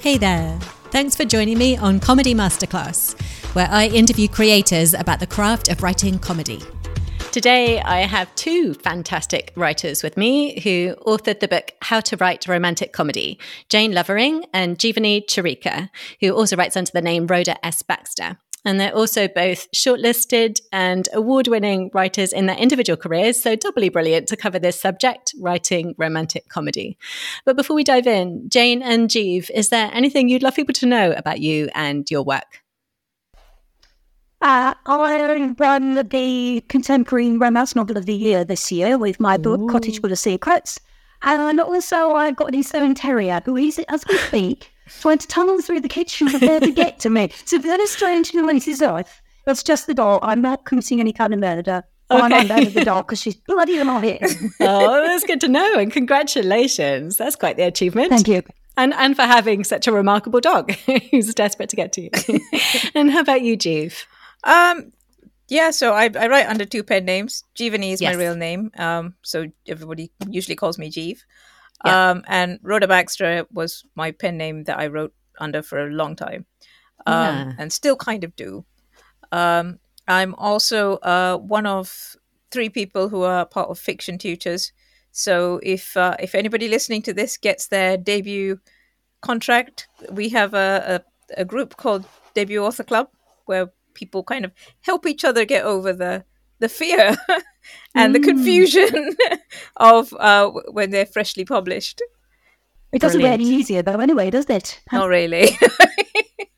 Hey there. Thanks for joining me on Comedy Masterclass, where I interview creators about the craft of writing comedy. Today, I have two fantastic writers with me who authored the book How to Write Romantic Comedy Jane Lovering and Jeevani Charika, who also writes under the name Rhoda S. Baxter. And they're also both shortlisted and award winning writers in their individual careers. So, doubly brilliant to cover this subject, writing romantic comedy. But before we dive in, Jane and Jeev, is there anything you'd love people to know about you and your work? Uh, I won the Contemporary Romance Novel of the Year this year with my book, Ooh. Cottage Full of Secrets. And also, I've got an Eastern Terrier who is, as we speak, trying to tunnel through the kitchen prepare to get to me. So that is strange noises off. That's just the dog. I'm not committing any kind of murder. Okay. I'm murder the dog because she's bloody annoying. oh, that's good to know. And congratulations. That's quite the achievement. Thank you. And, and for having such a remarkable dog who's desperate to get to you. and how about you, Jeev? Um, yeah, so I, I write under two pen names. Jeevani is yes. my real name. Um, so everybody usually calls me Jeev. Yeah. Um, and Rhoda Baxter was my pen name that I wrote under for a long time, um, yeah. and still kind of do. Um, I'm also uh, one of three people who are part of Fiction Tutors. So if uh, if anybody listening to this gets their debut contract, we have a, a, a group called Debut Author Club where people kind of help each other get over the the fear and mm. the confusion of uh, when they're freshly published. It doesn't Brilliant. get any easier though, anyway, does it? Not really.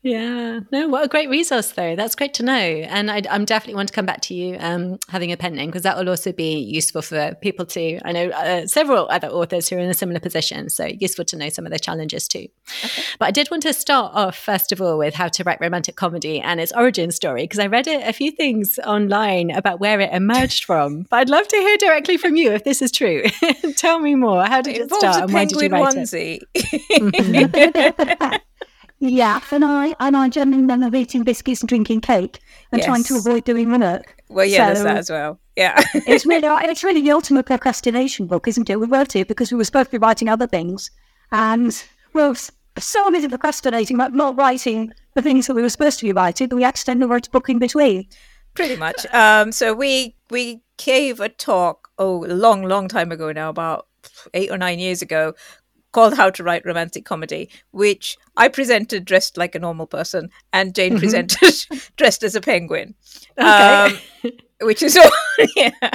Yeah, no, what a great resource though. That's great to know, and I, am definitely want to come back to you um, having a pen name because that will also be useful for people to. I know uh, several other authors who are in a similar position, so useful to know some of the challenges too. Okay. But I did want to start off first of all with how to write romantic comedy and its origin story because I read a, a few things online about where it emerged from. But I'd love to hear directly from you if this is true. Tell me more. How did it, it start? and why did you write onesie. it? Yeah, and I and I generally love eating biscuits and drinking cake and yes. trying to avoid doing work. Well, yeah, so there's that as well. Yeah, it's really it's really the ultimate procrastination book, isn't it? We wrote it because we were supposed to be writing other things, and well, so busy procrastinating about not writing the things that we were supposed to be writing that we accidentally wrote a book in between. Pretty much. Um, so we we gave a talk oh a long long time ago now about eight or nine years ago called How to Write Romantic Comedy, which I presented dressed like a normal person and Jane mm-hmm. presented dressed as a penguin. Okay. Um, which is all, yeah. And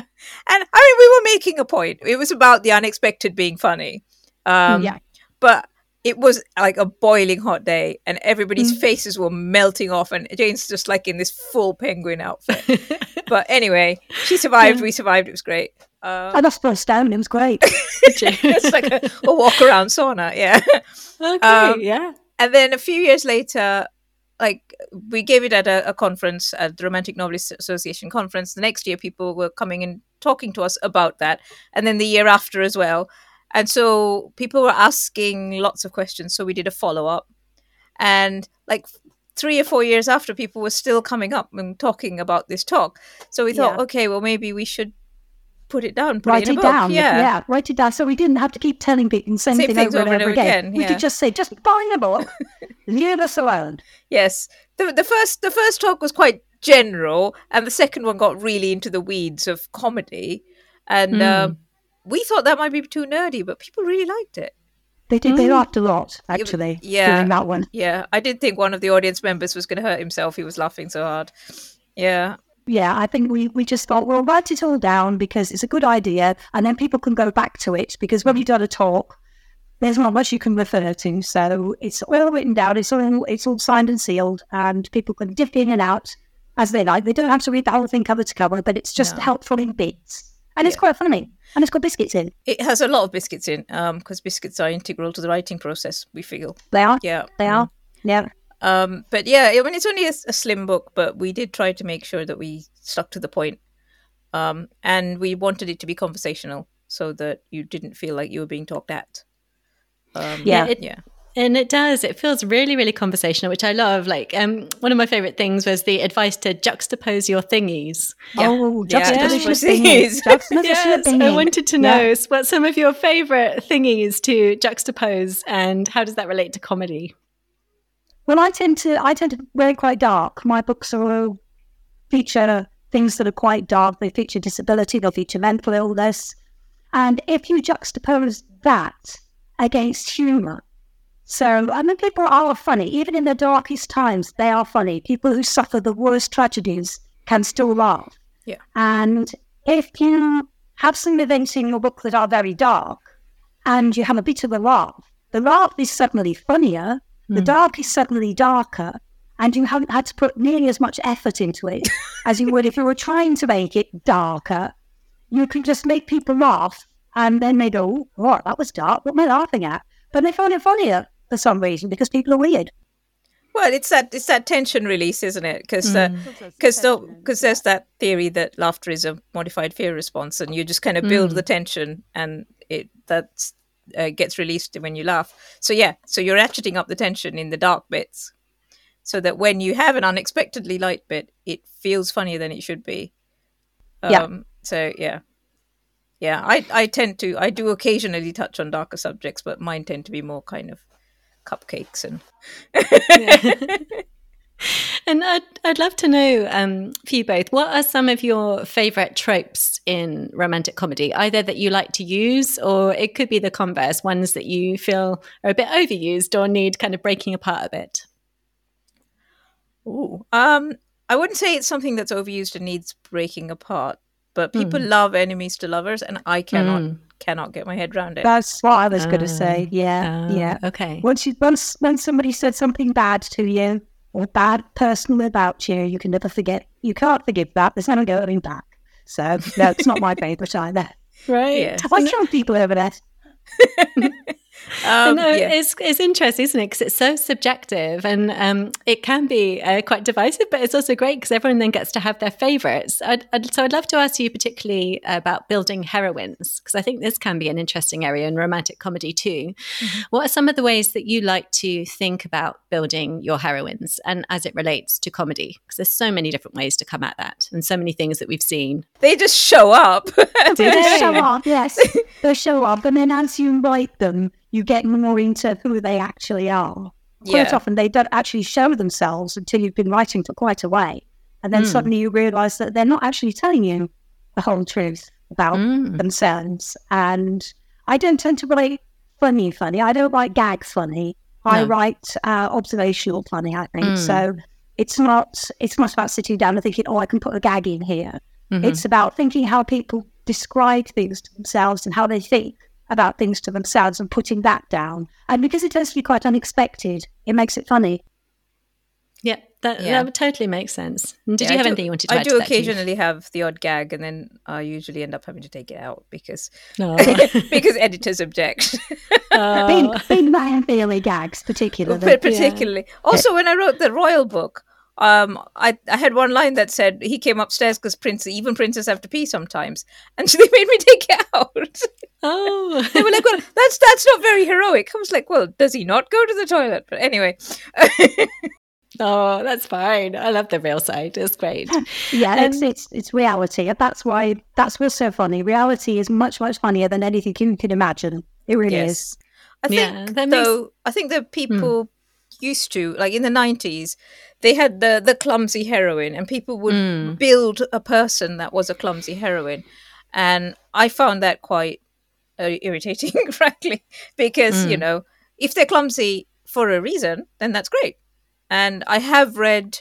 I mean, we were making a point. It was about the unexpected being funny. Um, yeah. But it was like a boiling hot day and everybody's mm. faces were melting off and Jane's just like in this full penguin outfit. but anyway, she survived, yeah. we survived, it was great. Uh, I must put down. It was great. it's like a, a, walk around sauna. Yeah. Okay. Um, yeah. And then a few years later, like we gave it at a, a, conference at the Romantic Novelists Association conference. The next year, people were coming and talking to us about that, and then the year after as well. And so people were asking lots of questions. So we did a follow up, and like three or four years after, people were still coming up and talking about this talk. So we thought, yeah. okay, well maybe we should put it down, put write it, it down. Yeah. yeah, write it down. So we didn't have to keep telling people the same, same thing over, over and over again. again. We could just say, just buy the book, leave us alone. Yes, the the first the first talk was quite general, and the second one got really into the weeds of comedy, and mm. um, we thought that might be too nerdy, but people really liked it. They did. Mm. They hmm. laughed a lot, actually. Yeah, during that one. Yeah, I did think one of the audience members was going to hurt himself. He was laughing so hard. Yeah, yeah, I think we, we just thought, we'll write it all down because it's a good idea and then people can go back to it because when we've done a talk, there's not much you can refer to. So it's all written down, it's all, it's all signed and sealed, and people can dip in and out as they like. They don't have to read the whole thing cover to cover, but it's just no. helpful in bits. And yeah. it's quite funny. And it's got biscuits in. It has a lot of biscuits in because um, biscuits are integral to the writing process, we feel. They are? Yeah. They are. Mm. Yeah. Um, but yeah, I mean, it's only a, a, slim book, but we did try to make sure that we stuck to the point. Um, and we wanted it to be conversational so that you didn't feel like you were being talked at. Um, yeah, it, yeah. And it does. It feels really, really conversational, which I love. Like, um, one of my favorite things was the advice to juxtapose your thingies. Yeah. Oh, juxtaposition yeah. thingies. Juxtaposition yes, thingies. I wanted to know yeah. what some of your favorite thingies to juxtapose and how does that relate to comedy? Well, I tend to I tend to wear quite dark. My books are feature things that are quite dark. They feature disability. They'll feature mental illness. And if you juxtapose that against humour, so I mean, people are funny. Even in the darkest times, they are funny. People who suffer the worst tragedies can still laugh. Yeah. And if you have some events in your book that are very dark, and you have a bit of a laugh, the laugh is suddenly funnier. Mm. The hmm. dark is suddenly darker, and you haven't had to put nearly as much effort into it as you would if you were trying to make it darker. You can just make people laugh, and then they go, "What? that was dark. What am I laughing at?" But they find it funnier for some reason because people are weird. Well, it's that it's that tension release, isn't it? Because because mm. because there's that theory that laughter is a modified fear response, and you just kind of build mm. the tension, and it that uh, gets released when you laugh. So yeah, so you're ratcheting up the tension in the dark bits, so that when you have an unexpectedly light bit, it feels funnier than it should be. Um, yeah. So yeah, yeah. I I tend to I do occasionally touch on darker subjects, but mine tend to be more kind of cupcakes and. and I'd, I'd love to know um, for you both, what are some of your favorite tropes in romantic comedy, either that you like to use, or it could be the converse, ones that you feel are a bit overused or need kind of breaking apart a bit? Ooh, um, I wouldn't say it's something that's overused and needs breaking apart, but people mm. love enemies to lovers, and I cannot mm. cannot get my head around it. That's what I was uh, going to say. Yeah, uh, yeah. Okay. Once you once when somebody said something bad to you, or bad person about you, you can never forget. You can't forgive that. There's no going back. So no, it's not my favourite either. Right. Yeah. I kill people over that. Um, no, yeah. it's it's interesting, isn't it? Because it's so subjective, and um, it can be uh, quite divisive. But it's also great because everyone then gets to have their favourites. I'd, I'd, so I'd love to ask you particularly about building heroines because I think this can be an interesting area in romantic comedy too. Mm-hmm. What are some of the ways that you like to think about building your heroines, and as it relates to comedy? Because there's so many different ways to come at that, and so many things that we've seen. They just show up. they? they show up. Yes, they show up, and then as you write them you get more into who they actually are. Quite yeah. often, they don't actually show themselves until you've been writing for quite a way. And then mm. suddenly you realize that they're not actually telling you the whole truth about mm. themselves. And I don't tend to write funny, funny. I don't write gags funny. No. I write uh, observational funny, I think. Mm. So it's not, it's not about sitting down and thinking, oh, I can put a gag in here. Mm-hmm. It's about thinking how people describe things to themselves and how they think about things to themselves and putting that down. And because it tends to be quite unexpected, it makes it funny. Yeah, that, yeah. that totally makes sense. And did yeah, you have do, anything you wanted to I do occasionally have the odd gag, and then I usually end up having to take it out because oh. because editors object. Oh. being, being my family gags, particularly. particularly. Yeah. Also, when I wrote the royal book, um, I, I had one line that said he came upstairs because prince even princes have to pee sometimes, and so they made me take it out. Oh, they were like, "Well, that's that's not very heroic." I was like, "Well, does he not go to the toilet?" But anyway. oh, that's fine. I love the real side. It's great. yeah, um, it's, it's it's reality. That's why that's what's so funny. Reality is much much funnier than anything you can imagine. It really yes. is. I think yeah, though. Makes... I think that hmm. people. Mm used to like in the 90s they had the the clumsy heroine and people would mm. build a person that was a clumsy heroine and i found that quite uh, irritating frankly because mm. you know if they're clumsy for a reason then that's great and i have read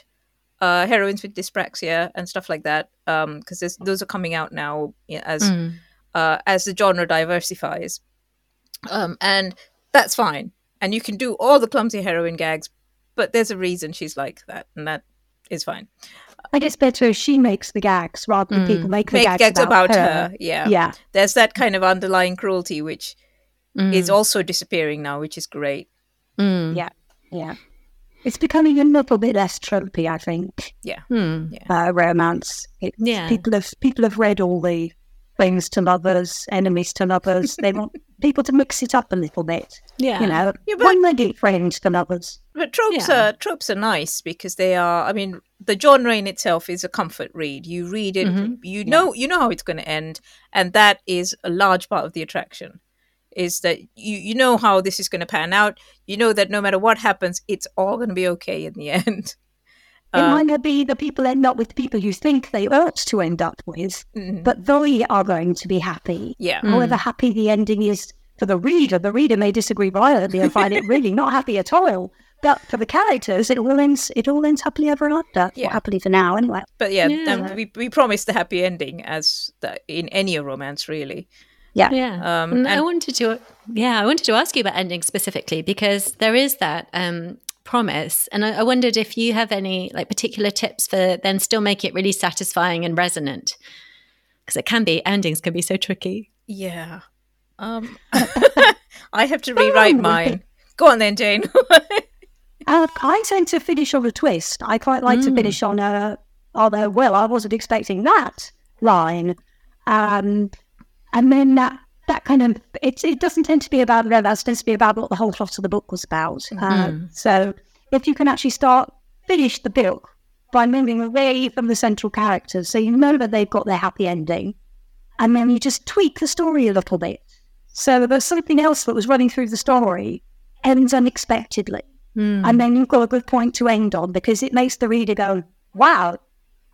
uh, heroines with dyspraxia and stuff like that because um, those are coming out now as mm. uh, as the genre diversifies um, and that's fine and you can do all the clumsy heroine gags, but there's a reason she's like that, and that is fine. I guess better if she makes the gags rather than mm. people make the make gags, gags about, about her. her. Yeah, yeah. There's that kind of underlying cruelty which mm. is also disappearing now, which is great. Mm. Yeah, yeah. It's becoming a little bit less tropey, I think. Yeah, hmm. yeah. Uh, romance. It's, yeah, people have people have read all the things to lovers, enemies to lovers. they want people to mix it up a little bit. Yeah, you know, yeah, but, one legged friends to lovers. But tropes yeah. are tropes are nice because they are. I mean, the genre in itself is a comfort read. You read it, mm-hmm. you know, yeah. you know how it's going to end, and that is a large part of the attraction. is that you you know how this is going to pan out. You know that no matter what happens, it's all going to be okay in the end. It um, might not be the people end up with the people you think they ought to end up with, mm-hmm. but they are going to be happy. Yeah. However mm. happy the ending is for the reader, the reader may disagree violently and find it really not happy at all. But for the characters, it all ends. It all ends happily ever after. Yeah, well, happily for now, anyway. But yeah, yeah. Um, we we promise the happy ending as the, in any romance, really. Yeah, yeah. Um, and I wanted to, yeah, I wanted to ask you about ending specifically because there is that um, promise, and I, I wondered if you have any like particular tips for then still make it really satisfying and resonant because it can be endings can be so tricky. Yeah. Um, I have to rewrite mine. Go on then, Jane. uh, I tend to finish on a twist. I quite like mm. to finish on a, on a, well, I wasn't expecting that line. Um, and then that, that kind of, it, it doesn't tend to be about romance, it tends to be about what the whole plot of the book was about. Mm. Uh, so if you can actually start, finish the book by moving away from the central characters, so you know that they've got their happy ending, and then you just tweak the story a little bit so there's something else that was running through the story ends unexpectedly. Mm. And then you've got a good point to end on because it makes the reader go, wow.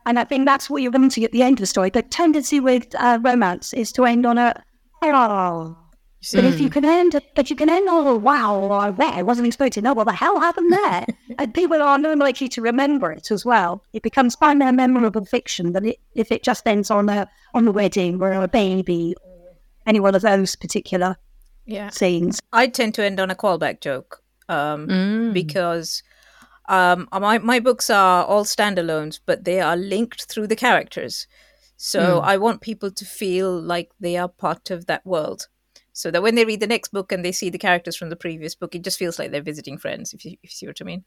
And I think that's what you're wanting at the end of the story. The tendency with uh, romance is to end on a, But if you can end, but you can end on a wow or there, I wasn't expecting. Oh, what the hell happened there? and people are more likely to remember it as well. It becomes far more memorable fiction than it, if it just ends on a on the wedding or a baby or any one of those particular yeah. scenes. I tend to end on a callback joke um, mm. because um, my my books are all standalones, but they are linked through the characters. So mm. I want people to feel like they are part of that world. So that when they read the next book and they see the characters from the previous book, it just feels like they're visiting friends, if you, if you see what I mean.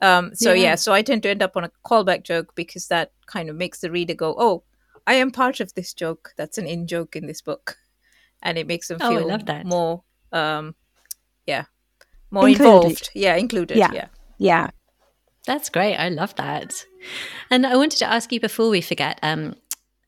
Um, so yeah. yeah, so I tend to end up on a callback joke because that kind of makes the reader go, "Oh, I am part of this joke. That's an in joke in this book." and it makes them oh, feel more um yeah more included. involved yeah included yeah. yeah yeah that's great i love that and i wanted to ask you before we forget um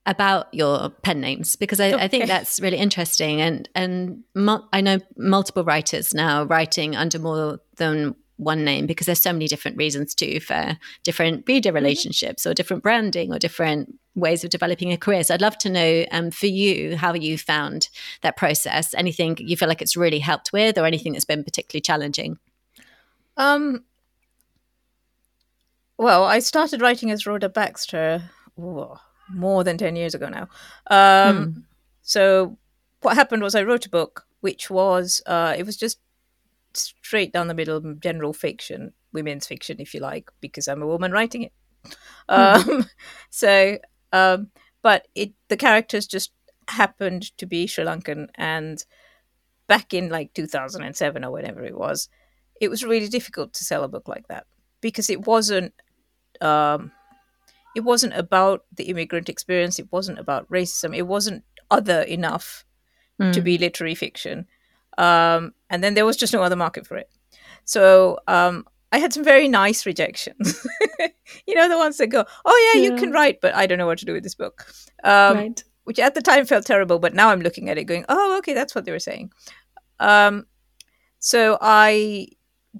about your pen names because I, okay. I, think that's really interesting and and I know multiple writers now writing under more than one name because there's so many different reasons too for different reader mm-hmm. relationships or different branding or different ways of developing a career. So I'd love to know um, for you how you found that process. Anything you feel like it's really helped with, or anything that's been particularly challenging. Um. Well, I started writing as Rhoda Baxter more than ten years ago now. Um, hmm. So what happened was I wrote a book, which was uh, it was just straight down the middle general fiction, women's fiction, if you like, because I'm a woman writing it. Hmm. Um, so, um, but it the characters just happened to be Sri Lankan, and back in like 2007 or whenever it was, it was really difficult to sell a book like that because it wasn't. Um, it wasn't about the immigrant experience. It wasn't about racism. It wasn't other enough mm. to hmm. be literary fiction. Um, and then there was just no other market for it. So um, I had some very nice rejections. you know, the ones that go, "Oh yeah, yeah, you can write, but I don't know what to do with this book," um, right. which at the time felt terrible. But now I'm looking at it, going, "Oh, okay, that's what they were saying." Um, so I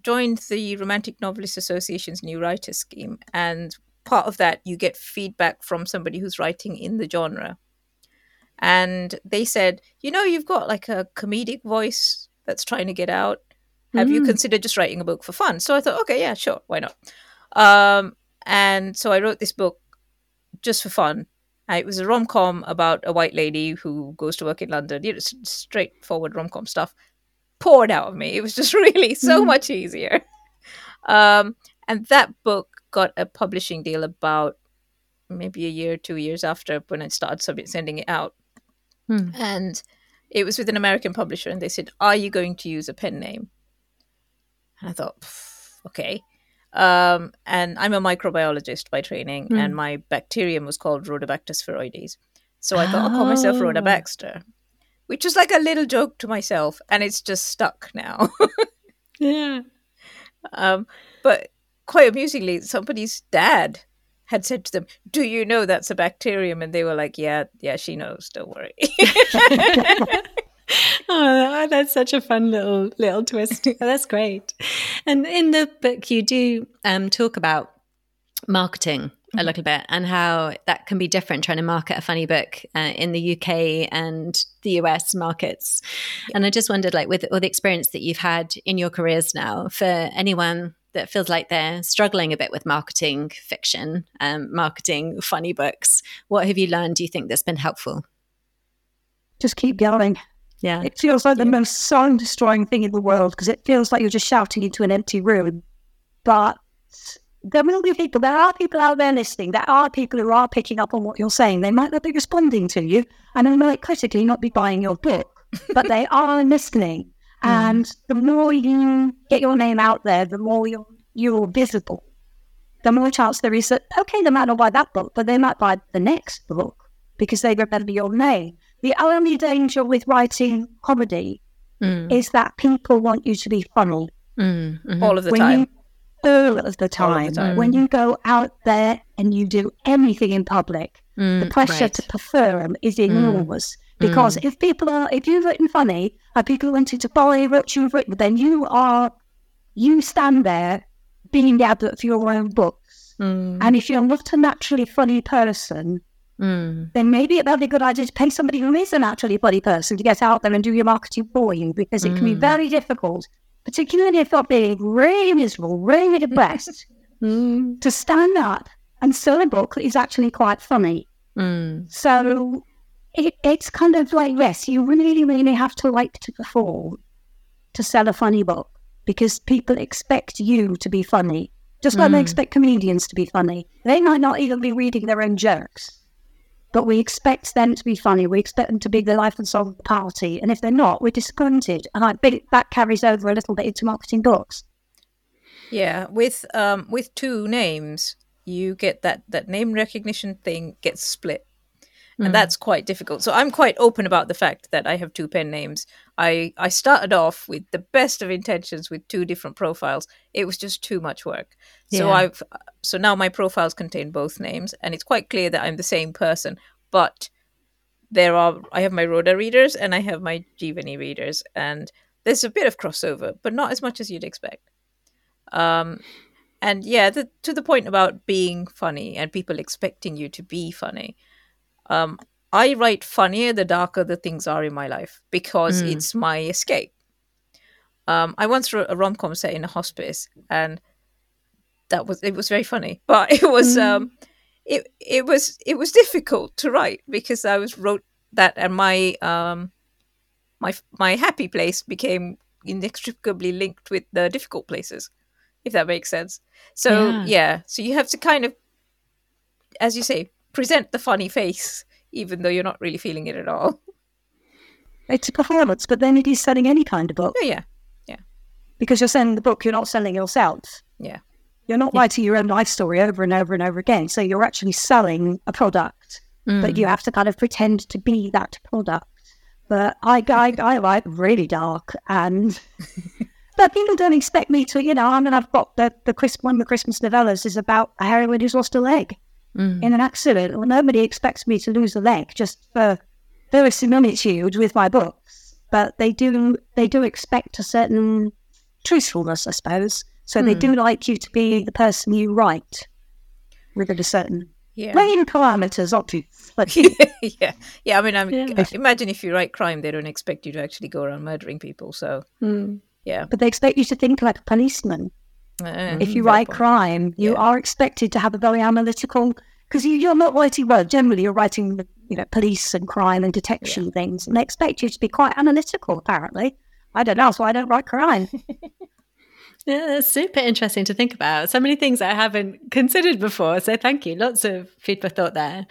joined the Romantic Novelists Association's New Writers Scheme, and part of that you get feedback from somebody who's writing in the genre and they said, you know, you've got like a comedic voice that's trying to get out. Have mm. you considered just writing a book for fun? So I thought, okay, yeah, sure, why not? Um, and so I wrote this book just for fun. it was a rom com about a white lady who goes to work in London. You know, straightforward rom com stuff poured out of me. It was just really so mm. much easier. Um, and that book got a publishing deal about maybe a year, two years after when I started sending it out. Hmm. And it was with an American publisher, and they said, Are you going to use a pen name? And I thought, okay. Um, and I'm a microbiologist by training, hmm. and my bacterium was called Rhodobacter sphaeroides. So I thought, I'll call myself Rhoda oh. Baxter, which is like a little joke to myself, and it's just stuck now. yeah. Um, but quite amusingly, somebody's dad had said to them, "Do you know that's a bacterium?" And they were like, "Yeah, yeah, she knows. Don't worry." oh, that's such a fun little little twist. that's great. And in the book, you do um, talk about marketing a mm-hmm. little bit and how that can be different trying to market a funny book uh, in the UK and the US markets. Yeah. And I just wondered, like, with all the experience that you've had in your careers now, for anyone that feels like they're struggling a bit with marketing fiction, um, marketing funny books, what have you learned? Do you think that's been helpful? Just keep going. Yeah. It feels like the most soul destroying thing in the world because it feels like you're just shouting into an empty room. But there will be people, there are people out there listening, there are people who are picking up on what you're saying. They might not be responding to you and they might critically not be buying your book, but they are listening. Mm. And the more you get your name out there, the more you're, you're visible, the more chance there is that, okay, they might not buy that book, but they might buy the next book because they remember your name. The only danger with writing comedy mm. is that people want you to be funny. Mm, mm-hmm. All of the when time. You, all of the time. Of the time. When you go out there and you do anything in public, mm, the pressure right. to perform is mm. enormous. Because mm. if people are, if you've written funny and people wanting to buy what you've written, then you are, you stand there being the advert for your own books. Mm. And if you're not a naturally funny person, Mm. then maybe it might be a good idea to pay somebody who is a naturally funny person to get out there and do your marketing for you because it can be mm. very difficult particularly if you're being really miserable, really depressed, mm. to stand up and sell a book that is actually quite funny. Mm. So it, it's kind of like, yes, you really, really have to like to perform to sell a funny book because people expect you to be funny, just like mm. they expect comedians to be funny. They might not even be reading their own jokes but we expect them to be funny. We expect them to be the life and soul of the party. And if they're not, we're disappointed. And I bet that carries over a little bit into marketing books. Yeah, with um, with two names, you get that that name recognition thing gets split and mm. that's quite difficult. So I'm quite open about the fact that I have two pen names. I I started off with the best of intentions with two different profiles. It was just too much work. Yeah. So I've so now my profiles contain both names, and it's quite clear that I'm the same person. But there are I have my Rhoda readers and I have my Jeevani readers, and there's a bit of crossover, but not as much as you'd expect. Um, and yeah, the, to the point about being funny and people expecting you to be funny. Um, I write funnier the darker the things are in my life because mm. it's my escape. Um, I once wrote a rom com set in a hospice, and that was it was very funny, but it was mm. um, it it was it was difficult to write because I was wrote that, and my um, my my happy place became inextricably linked with the difficult places, if that makes sense. So yeah, yeah so you have to kind of, as you say, present the funny face, even though you're not really feeling it at all. It's a performance, but then it is selling any kind of book. Oh, yeah, yeah. Because you're selling the book, you're not selling yourself. Yeah. You're not yeah. writing your own life story over and over and over again. So you're actually selling a product, mm. but you have to kind of pretend to be that product. But I, I, I write really dark and. but people don't expect me to, you know, I mean, I've got the, the Christ, one of the Christmas novellas is about a heroine who's lost a leg mm. in an accident. Well, nobody expects me to lose a leg just for very verisimilitude with my books, but they do they do expect a certain truthfulness, I suppose. So mm. they do like you to be the person you write within a certain yeah. Range parameters, obviously. yeah, yeah. I mean, I mean yeah. imagine if you write crime, they don't expect you to actually go around murdering people. So, mm. yeah. But they expect you to think like a policeman. Uh, if you write crime, you yeah. are expected to have a very analytical because you, are not writing well. Generally, you're writing you know police and crime and detection yeah. things, and they expect you to be quite analytical. Apparently, I don't know, so I don't write crime. Yeah, that's super interesting to think about. So many things I haven't considered before. So thank you. Lots of food for thought there.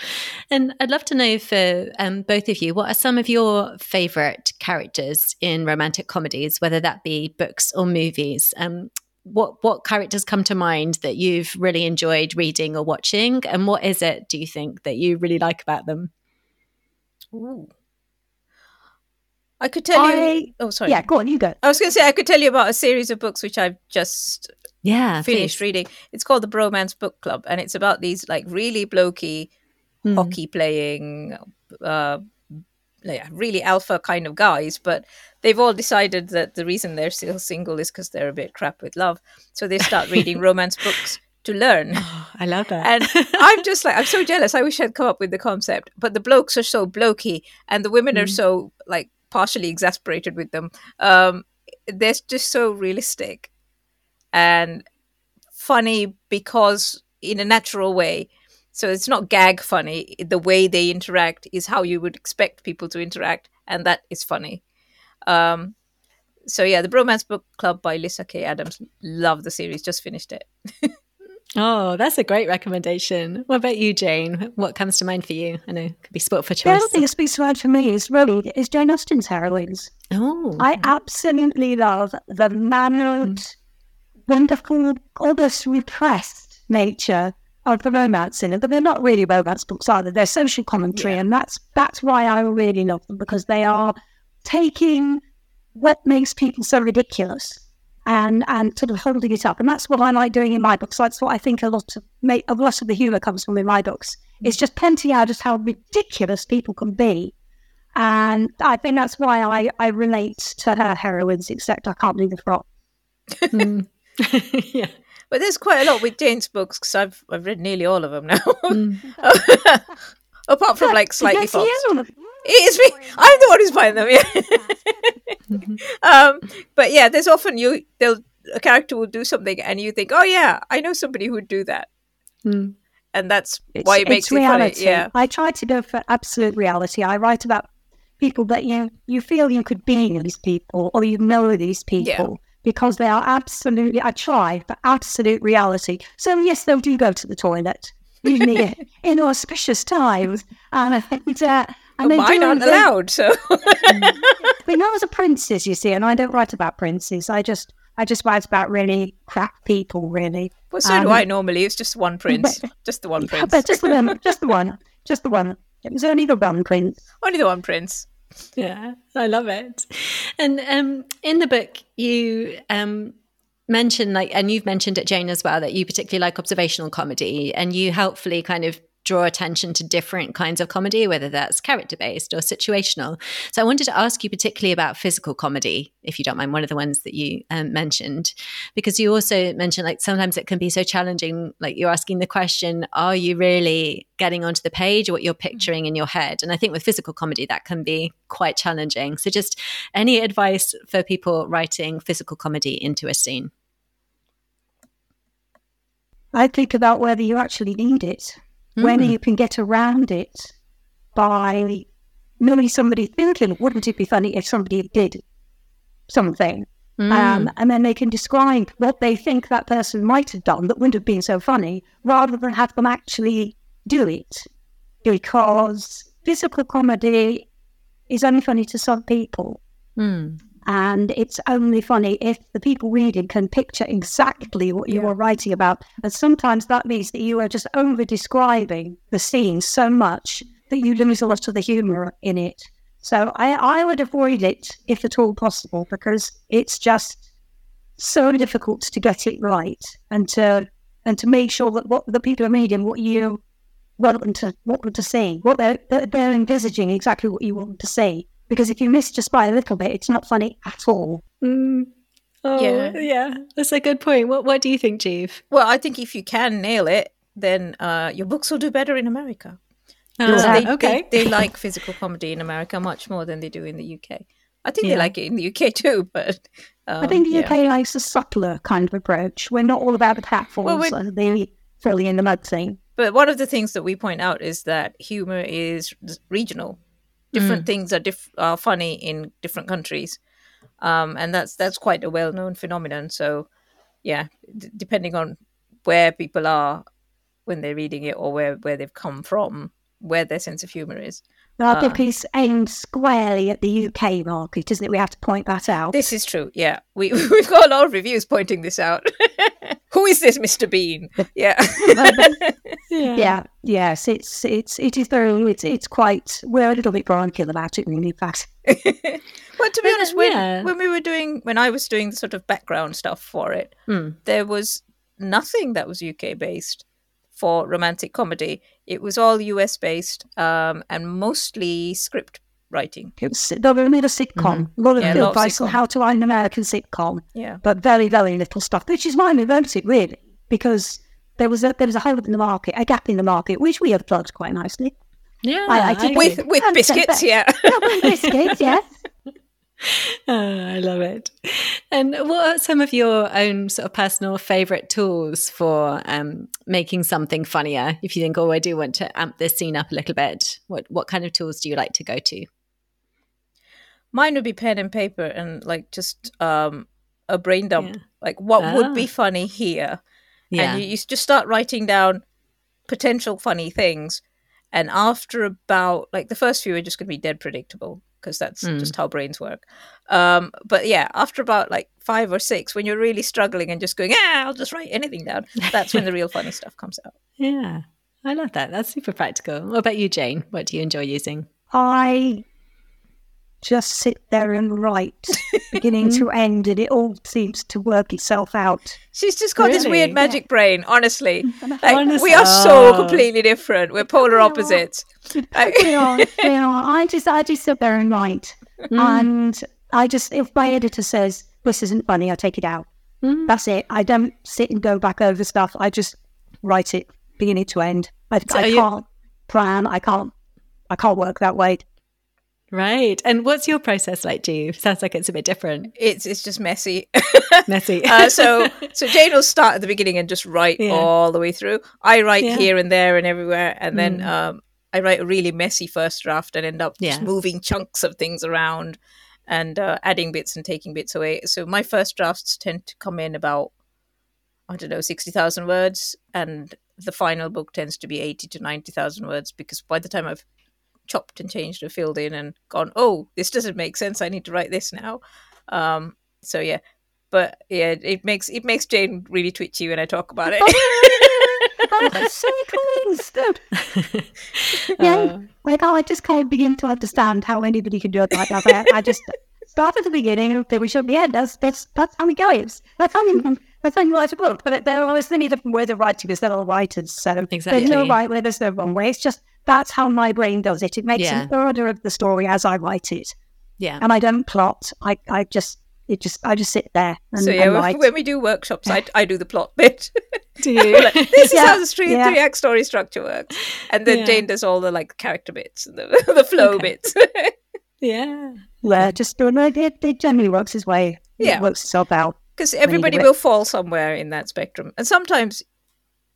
And I'd love to know for um, both of you, what are some of your favorite characters in romantic comedies, whether that be books or movies? Um, what what characters come to mind that you've really enjoyed reading or watching, and what is it do you think that you really like about them? Ooh. I could tell I, you. Oh, sorry. Yeah, go on. You go. I was going to say I could tell you about a series of books which I've just yeah finished please. reading. It's called the Bromance Book Club, and it's about these like really blokey, mm. hockey playing, uh, yeah, really alpha kind of guys, but they've all decided that the reason they're still single is because they're a bit crap with love. So they start reading romance books to learn. Oh, I love that. And I'm just like, I'm so jealous. I wish I'd come up with the concept. But the blokes are so blokey and the women mm. are so like partially exasperated with them. Um, they're just so realistic and funny because in a natural way. So it's not gag funny. The way they interact is how you would expect people to interact, and that is funny. Um, so yeah, the Bromance Book Club by Lyssa Kay Adams. Love the series. Just finished it. oh, that's a great recommendation. What about you, Jane? What comes to mind for you? I know it could be sport for choice. The other thing that speaks to mind for me is really is Jane Austen's heroines. Oh, I absolutely love the mannered, mm. wonderful, almost repressed nature of the romance in it, but they're not really romance books either. They're social commentary, yeah. and that's that's why I really love them because they are taking what makes people so ridiculous and and sort of holding it up. And that's what I like doing in my books. That's what I think a lot of make, a lot of the humour comes from in my books. It's just pointing out just how ridiculous people can be. And I think that's why I, I relate to her heroines, except I can't believe the frog. mm. yeah. But there's quite a lot with Jane's books because I've I've read nearly all of them now. Mm. Apart from like slightly yes, it's me. I'm the one who's buying them. Yeah. um, but yeah, there's often you they'll a character will do something and you think, oh yeah, I know somebody who'd do that. Mm. And that's it's, why it makes it reality. funny. Yeah. I try to go for absolute reality. I write about people that you you feel you could be these people or you know these people. Yeah. Because they are absolutely, I try for absolute reality. So, yes, they do go to the toilet usually in auspicious times. And, and uh, and mine aren't allowed. So, but not as a princess, you see, and I don't write about princes. I just, I just write about really crap people, really. Well, so um, do I normally. It's just one prince, but, just the one prince. But just the one, just the one, just the one. It was only the one prince. Only the one prince. Yeah, I love it. And um, in the book, you um, mention like, and you've mentioned it, Jane, as well, that you particularly like observational comedy, and you helpfully kind of draw attention to different kinds of comedy, whether that's character based or situational. So I wanted to ask you particularly about physical comedy, if you don't mind, one of the ones that you um, mentioned, because you also mentioned like sometimes it can be so challenging. Like you're asking the question, are you really getting onto the page or what you're picturing in your head? And I think with physical comedy, that can be quite challenging. So just any advice for people writing physical comedy into a scene? I think about whether you actually need it mm. when you can get around it by knowing somebody thinking, wouldn't it be funny if somebody did something? Mm. Um, and then they can describe what they think that person might have done that wouldn't have been so funny rather than have them actually do it. Because physical comedy is only funny to some people. Mm. And it's only funny if the people reading can picture exactly what you yeah. are writing about. And sometimes that means that you are just over describing the scene so much that you lose a lot of the humor in it. So I, I would avoid it if at all possible because it's just so difficult to get it right and to and to make sure that what the people are reading what you want them to want them to see, what they're they're envisaging exactly what you want them to see because if you miss just by a little bit, it's not funny at all. Mm. Oh, yeah. yeah, that's a good point. What What do you think, Jeev? Well, I think if you can nail it, then uh, your books will do better in America. Uh, they, okay, they, they, like physical comedy in America much more than they do in the UK. I think yeah. they like it in the UK too, but um, I think the UK likes a subtler kind of approach. We're not all about the pratfalls well, and the filling in the mud thing. But one of the things that we point out is that humor is regional different mm. things are diff- are funny in different countries, um, and that's that's quite a well known phenomenon. So, yeah, d- depending on where people are when they're reading it or where where they've come from, where their sense of humor is. Our book is aimed squarely at the UK market, isn't it? We have to point that out. This is true. Yeah, we we've got a lot of reviews pointing this out. Who is this Mr. Bean? Yeah. yeah. yeah. Yes, it's it's it is very it's it's quite we're a little bit bronchial about it really, in fact. well, to be honest, when yeah. when we were doing when I was doing the sort of background stuff for it, mm. there was nothing that was UK based for romantic comedy. It was all US based um, and mostly script writing. It was, they were made a sitcom. Mm-hmm. A lot of yeah, advice on how to write an American sitcom. Yeah. But very, very little stuff, which is why we wrote it, really, because there was a there was a hole in the market, a gap in the market, which we have plugged quite nicely. Yeah, I, I with with biscuits, yeah, yeah with biscuits, yeah. oh, I love it. And what are some of your own sort of personal favorite tools for um, making something funnier? If you think, oh, I do want to amp this scene up a little bit, what what kind of tools do you like to go to? Mine would be pen and paper and like just um, a brain dump. Yeah. Like, what ah. would be ah. funny here? Yeah. And you, you just start writing down potential funny things. And after about like the first few are just going to be dead predictable because that's mm. just how brains work. Um, but yeah, after about like five or six, when you're really struggling and just going, ah, I'll just write anything down, that's when the real funny stuff comes out. Yeah, I love that. That's super practical. What about you, Jane? What do you enjoy using? I just sit there and write beginning to mm. end and it all seems to work itself out she's just got really? this weird magic yeah. brain honestly like, honestly. we are so completely different we're polar opposites we are, are. i just i just sit there and write mm. and i just if my editor says this isn't funny i take it out mm. that's it i don't sit and go back over stuff i just write it beginning to end i, so I can't you... plan i can't i can't work that way Right. And what's your process like, Jeev? Sounds like it's a bit different. It's it's just messy. messy. uh, so so Jane will start at the beginning and just write yeah. all the way through. I write yeah. here and there and everywhere, and then mm. um, I write a really messy first draft and end up yeah. just moving chunks of things around and uh, adding bits and taking bits away. So my first drafts tend to come in about I don't know sixty thousand words, and the final book tends to be eighty to ninety thousand words because by the time I've chopped and changed and filled in and gone, oh, this doesn't make sense. I need to write this now. Um, so yeah, but yeah, it makes it makes Jane really twitchy when I talk about it. That's so cool. yeah, uh, like oh, I just can't begin to understand how anybody can do it like that. I, just start at the beginning and then we should be end. That's that's that's how it goes. That's how you that's how you write a book. But there are so many different ways of writing because they're all writers. So exactly. there's no right way, there's no wrong way. It's just that's how my brain does it. It makes yeah. an order of the story as I write it. Yeah. And I don't plot. I, I just it just I just sit there and, so yeah and when we do workshops I, I do the plot bit do you like, this yeah, is how the three, yeah. three act story structure works and then yeah. Jane does all the like character bits and the, the flow okay. bits yeah yeah just doing it, it, it generally works its way yeah it works itself out because everybody will fall somewhere in that spectrum and sometimes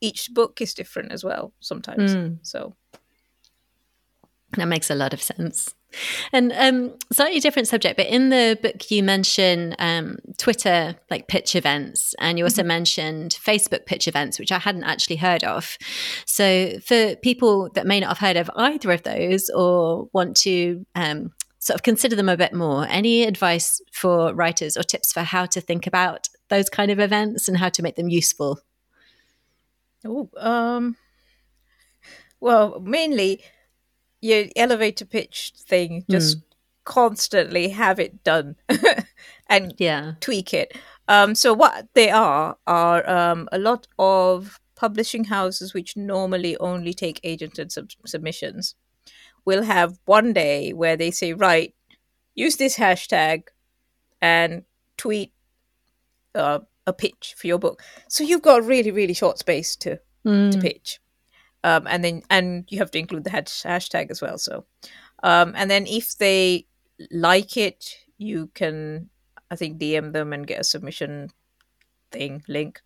each book is different as well sometimes mm. so that makes a lot of sense. And um, slightly different subject, but in the book you mention um, Twitter like pitch events, and you also mm-hmm. mentioned Facebook pitch events, which I hadn't actually heard of. So for people that may not have heard of either of those or want to um, sort of consider them a bit more, any advice for writers or tips for how to think about those kind of events and how to make them useful? Oh, um, well, mainly your elevator pitch thing just mm. constantly have it done and yeah tweak it um, so what they are are um, a lot of publishing houses which normally only take agented sub- submissions will have one day where they say right use this hashtag and tweet uh, a pitch for your book so you've got a really really short space to mm. to pitch um, and then and you have to include the hashtag as well. So, um, and then if they like it, you can I think DM them and get a submission thing link.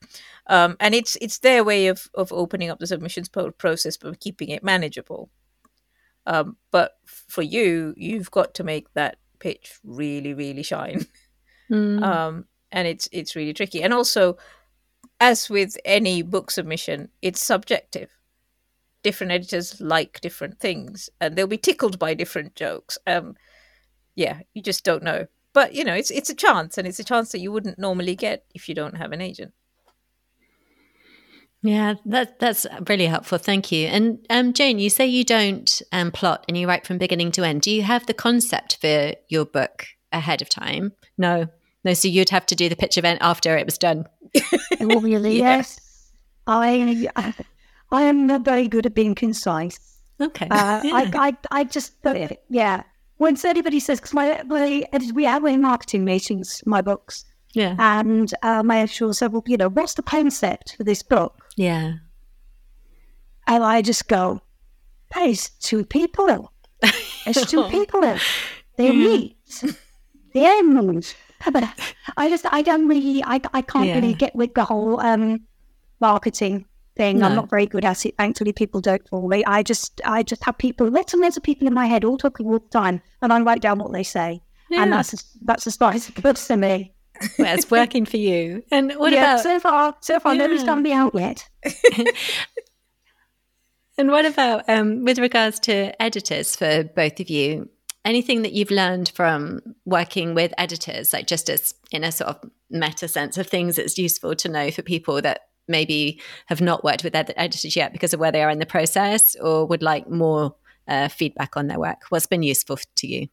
Um, and it's it's their way of of opening up the submissions process, but keeping it manageable. Um, but for you, you've got to make that pitch really, really shine. Mm. Um, and it's it's really tricky. And also, as with any book submission, it's subjective different editors like different things and they'll be tickled by different jokes um yeah you just don't know but you know it's it's a chance and it's a chance that you wouldn't normally get if you don't have an agent yeah, that that's really helpful. Thank you. And um, Jane, you say you don't um, plot and you write from beginning to end. Do you have the concept for your book ahead of time? No, no. So you'd have to do the pitch event after it was done. oh, really? yes. I I am not very good at being concise. Okay. Uh, yeah. I, I, I just, yeah. Once anybody says, because my, my, we have in marketing meetings, my books, yeah. And uh, my editor said, well, you know, what's the concept for this book? Yeah. And I just go, there's two people. There's two people. They meet. The end. I just, I don't really, I, I can't yeah. really get with the whole um, marketing thing. No. I'm not very good at it. Thankfully, people don't for me. I just, I just have people, lots and lots of people in my head all talking all the time, and I write down what they say, yeah. and that's that's as far as it goes to me. well, it's working for you. And what yeah, about so far? So far, yeah. nobody's done me out yet. and what about um, with regards to editors for both of you? Anything that you've learned from working with editors, like just as in a sort of meta sense of things that's useful to know for people that maybe have not worked with ed- editors yet because of where they are in the process or would like more uh, feedback on their work? What's been useful to you?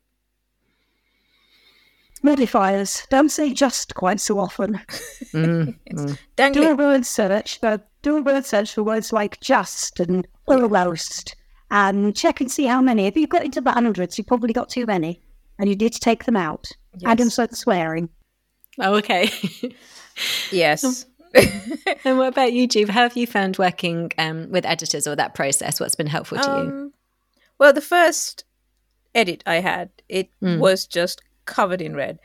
modifiers. Don't say just quite so often. Mm, mm. Do a word search. For, do a word search for words like just and almost, and check and see how many. If you've got into the hundreds, you've probably got too many, and you need to take them out. Yes. And insert the swearing. Oh, okay. yes. and what about you, Jeev? How have you found working um, with editors or that process? What's been helpful to um, you? Well, the first edit I had, it mm. was just covered in red.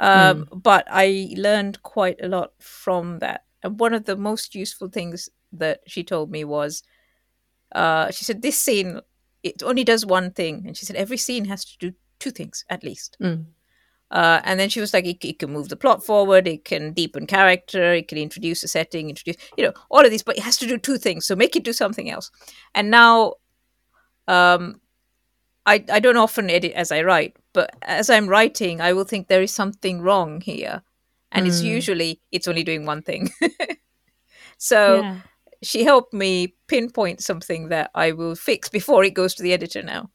Um, mm. But I learned quite a lot from that. And one of the most useful things that she told me was uh, she said, This scene, it only does one thing. And she said, Every scene has to do two things at least. Mm. Uh, and then she was like, it, it, can move the plot forward, it can deepen character, it can introduce a setting, introduce, you know, all of these, but it has to do two things. So make it do something else. And now, um, I, I don't often edit as I write, but as I'm writing, I will think there is something wrong here. And mm. it's hmm. usually, it's only doing one thing. so yeah. she helped me pinpoint something that I will fix before it goes to the editor now.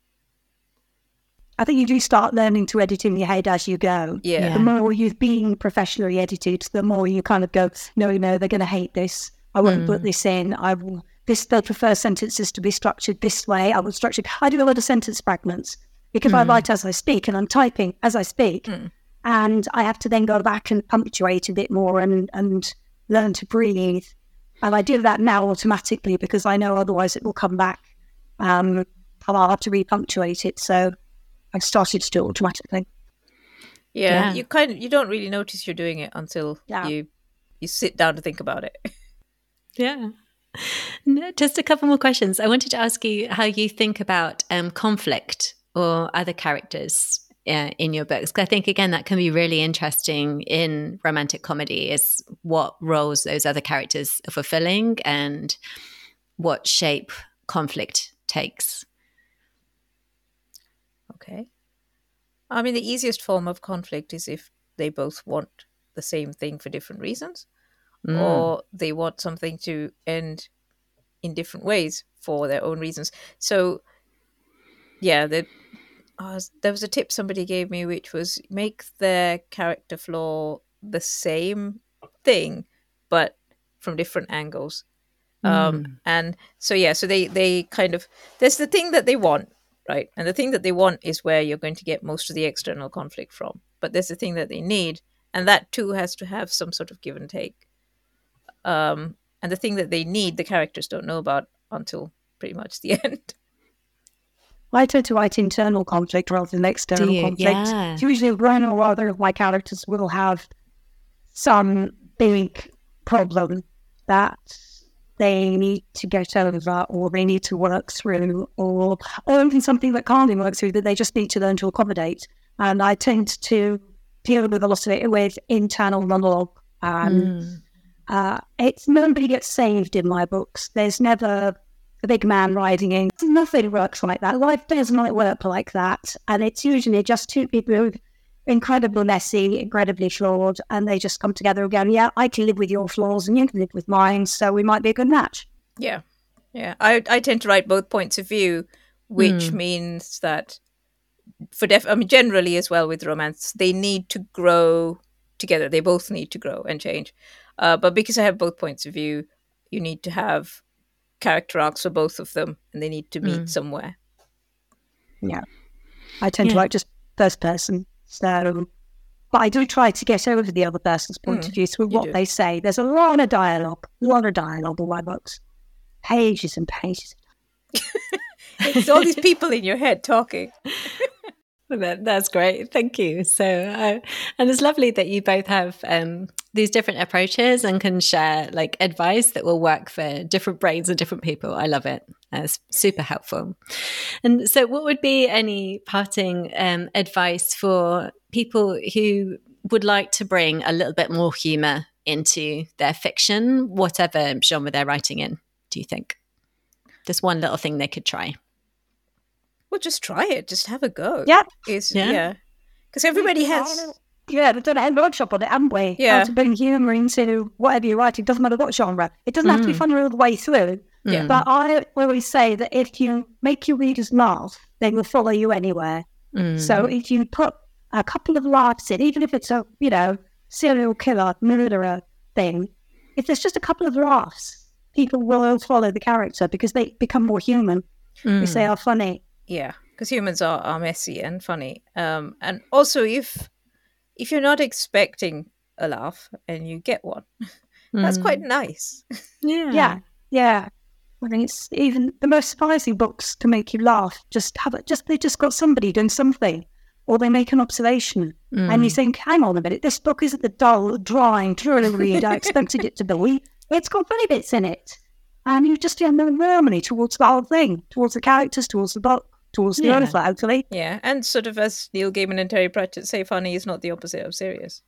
I think you do start learning to edit in your head as you go. Yeah. The more you've been professionally edited, the more you kind of go, no, no, they're going to hate this. I won't mm. put this in. I will this they'll prefer sentences to be structured this way. I will structure. I do a lot of sentence fragments because mm. I write as I speak and I'm typing as I speak, mm. and I have to then go back and punctuate a bit more and and learn to breathe. And I do that now automatically because I know otherwise it will come back. Um, and I'll have to repunctuate it. So I started to do it automatically. Yeah, yeah, you kind of you don't really notice you're doing it until yeah. you you sit down to think about it. Yeah. Just a couple more questions. I wanted to ask you how you think about um, conflict or other characters uh, in your books. I think again that can be really interesting in romantic comedy. Is what roles those other characters are fulfilling and what shape conflict takes. Okay. I mean, the easiest form of conflict is if they both want the same thing for different reasons mm. or they want something to end in different ways for their own reasons. So, yeah, the, uh, there was a tip somebody gave me, which was make their character flaw the same thing, but from different angles. Um, mm. Um, and so, yeah, so they they kind of there's the thing that they want, right? And the thing that they want is where you're going to get most of the external conflict from. But there's the thing that they need, and that too has to have some sort of give and take. Um, and the thing that they need, the characters don't know about until pretty much the end. I tend to write internal conflict rather than external conflict. Yeah. Usually, one or other of my characters will have some big problem that they need to get over or they need to work through or, or even something that can't be worked through that they just need to learn to accommodate. And I tend to deal with a lot of it with internal monologue and mm. Uh, it's nobody gets saved in my books. There's never a big man riding in. Nothing works like that. Life does not work like that. And it's usually just two people who incredibly messy, incredibly flawed, and they just come together again. Yeah, I can live with your flaws and you can live with mine, so we might be a good match. Yeah. Yeah. I, I tend to write both points of view, which mm. means that for def I mean generally as well with romance, they need to grow together. They both need to grow and change. Uh, but because I have both points of view, you need to have character arcs for both of them, and they need to meet mm. somewhere. Yeah, I tend yeah. to like just first person. So, but I do try to get over the other person's point mm, of view through what do. they say. There's a lot of dialogue, a lot of dialogue in my books, pages and pages. it's all these people in your head talking. That, that's great. Thank you. So, uh, and it's lovely that you both have um, these different approaches and can share like advice that will work for different brains and different people. I love it. It's super helpful. And so, what would be any parting um, advice for people who would like to bring a little bit more humor into their fiction, whatever genre they're writing in? Do you think? There's one little thing they could try. Well, just try it. Just have a go. Yeah. It's, yeah. Because yeah. everybody has. Yeah, we've done a workshop on it, haven't we? Yeah. How to bring humour into whatever you're writing. Doesn't matter what genre. It doesn't mm. have to be mm. funny all the way through. Yeah. But I always say that if you make your readers laugh, they will follow you anywhere. Mm. So if you put a couple of laughs in, even if it's a, you know, serial killer, murderer thing, if there's just a couple of laughs, people will follow the character because they become more human. Mm. They say are funny. Yeah, because humans are, are messy and funny. Um, and also, if if you're not expecting a laugh and you get one, that's quite mm. nice. Yeah, yeah, yeah. I mean, it's even the most surprising books to make you laugh. Just have it. Just they just got somebody doing something, or they make an observation, mm. and you mm. think, "Hang on a minute, this book isn't the dull, dry, dreary read I expected it to be. It's got funny bits in it." And you just feel no harmony towards the whole thing, towards the characters, towards the book towards the yeah. author, actually. Yeah, and sort of as Neil Gaiman and Terry Pratchett say, funny is not the opposite of serious.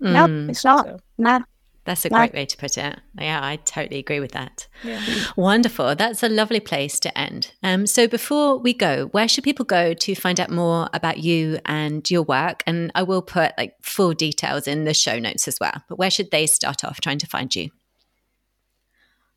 Mm. No, it's not. So. No. That's a great way to put it. Yeah, I totally agree with that. Yeah. Wonderful. That's a lovely place to end. Um, so, before we go, where should people go to find out more about you and your work? And I will put like full details in the show notes as well. But where should they start off trying to find you?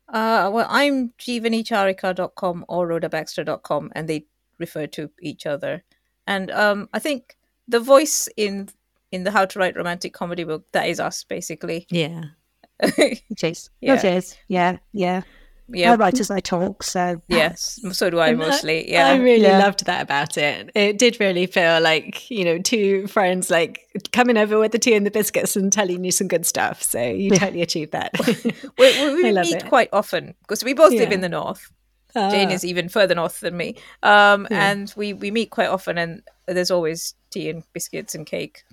Uh, well, I'm jeevanicharika.com or rhodabaxter.com, and they refer to each other. And um, I think the voice in in the How to Write Romantic Comedy book that is us basically. Yeah. it is. Yeah. It is. Yeah. Yeah. Yeah. I write as I talk, so yes, so do I mostly. Yeah, I really yeah. loved that about it. It did really feel like you know two friends like coming over with the tea and the biscuits and telling you some good stuff. So you totally achieved that. we, we meet it. quite often because we both yeah. live in the north, Jane is even further north than me. Um, yeah. And we, we meet quite often, and there's always tea and biscuits and cake.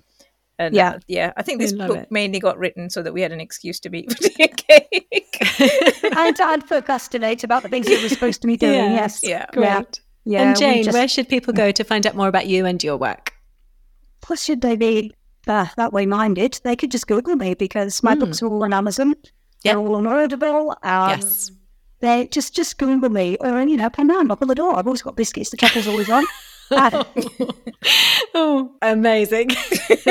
And yeah, uh, yeah, I think this book it. mainly got written so that we had an excuse to meet for tea and cake. and, and procrastinate about the things that we were supposed to be doing. Yeah. Yes, yeah, great. Yeah. and Jane, just... where should people go to find out more about you and your work? Plus, should they be uh, that way minded? They could just Google me because my mm. books are all on Amazon. They're all on Audible. Um, yes they just just Google me or you know, come down, knock on the door. I've always got biscuits. The kettle's always on. oh, amazing.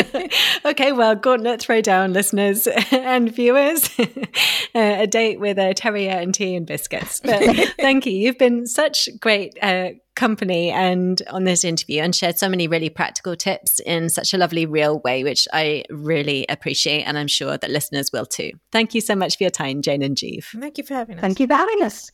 okay, well, gauntlet throw down, listeners and viewers. uh, a date with a terrier and tea and biscuits. But thank you. You've been such great uh, company and on this interview and shared so many really practical tips in such a lovely, real way, which I really appreciate. And I'm sure that listeners will too. Thank you so much for your time, Jane and Jeev. Thank you for having us. Thank you for having us.